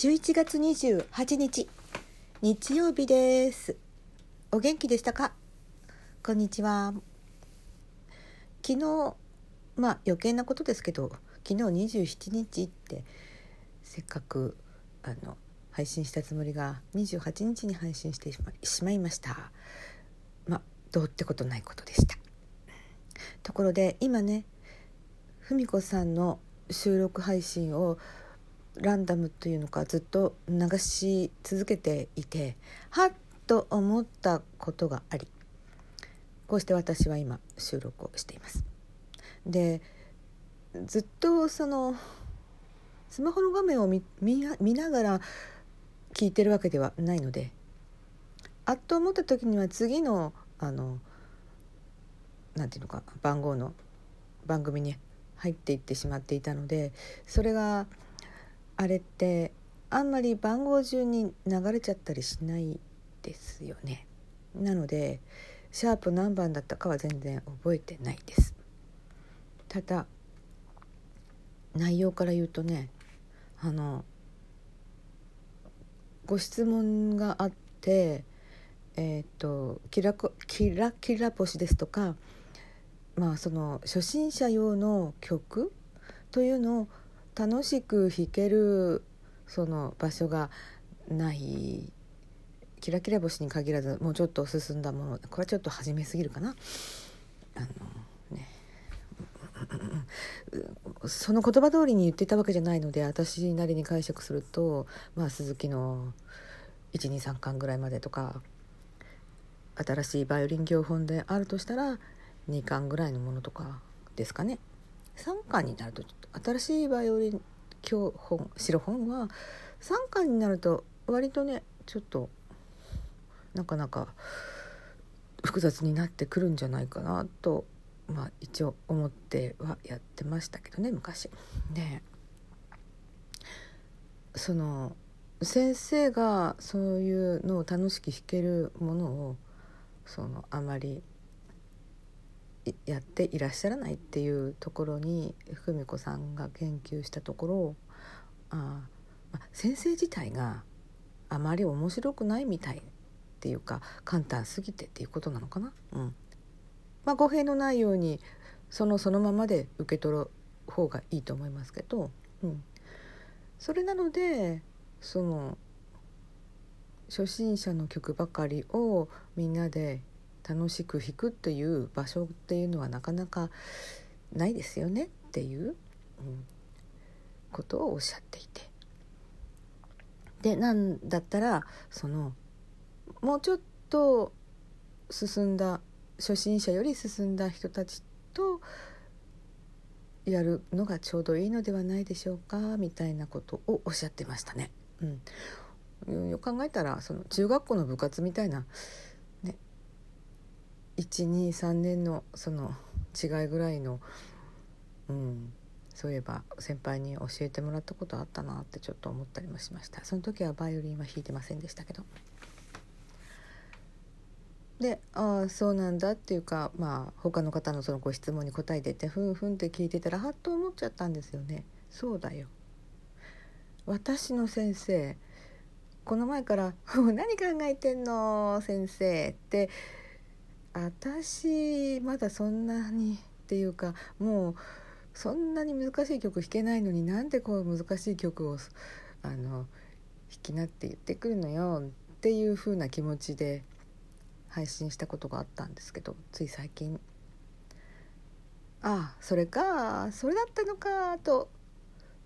11月28日日曜日です。お元気でしたか？こんにちは。昨日まあ余計なことですけど昨日27日ってせっかくあの配信したつもりが28日に配信してしまいました。まあどうってことないことでした。ところで今ね文子さんの収録配信をランダムというのかずっと流し続けていてはっと思ったことがありこうして私は今収録をしています。でずっとそのスマホの画面を見ながら聞いてるわけではないのであっと思った時には次のあのなんていうのか番号の番組に入っていってしまっていたのでそれがあれってあんまり番号順に流れちゃったりしないですよね。なのでシャープ何番だったかは全然覚えてないです。ただ内容から言うとねあのご質問があってえっ、ー、とキラキラキラ星ですとかまあその初心者用の曲というのを楽しく弾けるその場所がないキラキラ星に限らずもうちょっと進んだものこれはちょっと初めすぎるかな。あのねその言葉通りに言ってたわけじゃないので私なりに解釈すると、まあ、鈴木の123巻ぐらいまでとか新しいバイオリン教本であるとしたら2巻ぐらいのものとかですかね。3巻になると新しいバイオリン教本白本は3巻になると割とねちょっとなかなか複雑になってくるんじゃないかなとまあ一応思ってはやってましたけどね昔。でその先生がそういうのを楽しく弾けるものをそのあまりやっていらっしゃらないっていうところに文子さんが研究したところあ先生自体があまり面白くないみたいっていうか簡単すぎてっていうことなのかな。うんまあ、語弊のないようにそのそのままで受け取る方がいいと思いますけど、うん、それなのでその初心者の曲ばかりをみんなで楽しく弾くっていう場所っていうのはなかなかないですよねっていう、うん、ことをおっしゃっていて。でなんだったらそのもうちょっと進んだ初心者より進んだ人たちとやるのがちょうどいいのではないでしょうかみたいなことをおっしゃってましたね。うん、よく考えたらその中学校の部活みたいな123年のその違いぐらいの、うん、そういえば先輩に教えてもらったことあったなってちょっと思ったりもしましたその時はバイオリンは弾いてませんでしたけど。でああそうなんだっていうかまあ他の方のそのご質問に答えててふんふんって聞いてたらはっと思っちゃったんですよね。そうだよ私の先生この前から「何考えてんの先生」って私まだそんなにっていうかもうそんなに難しい曲弾けないのになんでこう難しい曲をあの弾きなって言ってくるのよっていう風な気持ちで配信したことがあったんですけどつい最近。ああそれかそれだったのかと。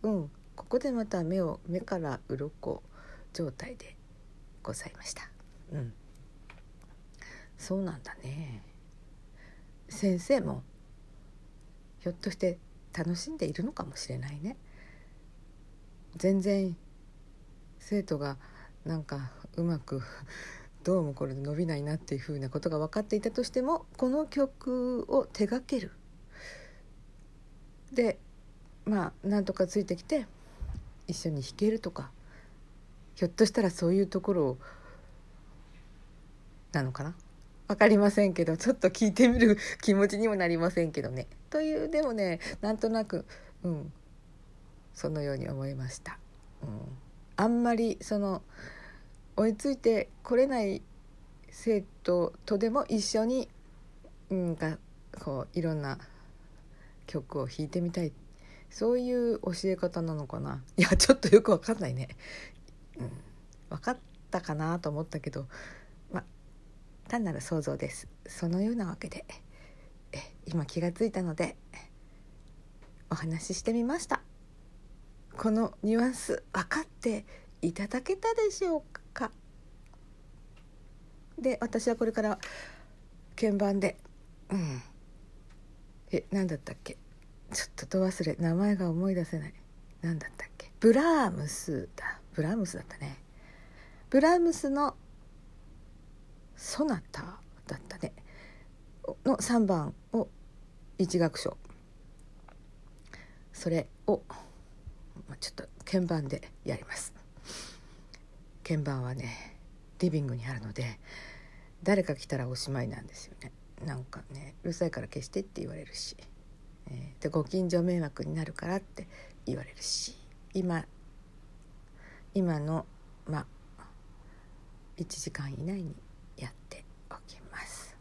うん。ここでまた目を目から鱗状態でございました。うん。そうなんだね。先生もひょっとして楽しんでいるのかもしれないね。全然生徒がなんかうまく どうもこれで伸びないなっていうふうなことが分かっていたとしてもこの曲を手がける。でまあなんとかついてきて一緒に弾けるとかひょっとしたらそういうところなのかな？分かりませんけどちょっと聞いてみる気持ちにもなりませんけどね。というでもねなんとなくうん。そのように思いました。うん。あんまりその追いついてこれない生徒とでも一緒に、うんかこういろんな曲を弾いてみたい。そういう教え方なのかな。いやちょっとよくわかんないね、うん、分かったかなと思ったけど単なる想像です。そのようなわけでえ今気がついたのでお話ししてみました。このニュアンス分かっていただけたでしょうか？で私はこれから鍵盤でうん。え何だったっけ？ちょっとど忘れ名前が思い出せない。何だったっけ？ブラームスだ。ブラームスだったね。ブラームスのソナタだったね。の3番を1楽章。それをちょっと鍵盤でやります。鍵盤はねリビングにあるので誰か来たらおしまいなんですよね。なんかねうるさいから消してって言われるし、えー、でご近所迷惑になるからって言われるし。今今のまあ1時間以内にやっておきます、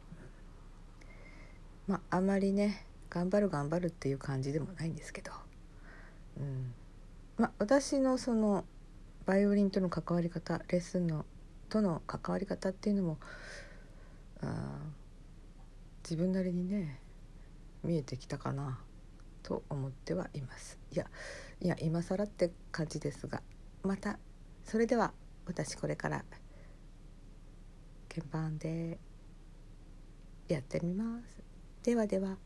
まああまりね頑張る頑張るっていう感じでもないんですけど、うん。まあ、私のそのバイオリンとの関わり方レッスンのとの関わり方っていうのもあ自分なりにね見えてきたかなと思ってはいます。いやいや今更って感じですがまたそれでは私これから鍵盤でやってみます。ではでは。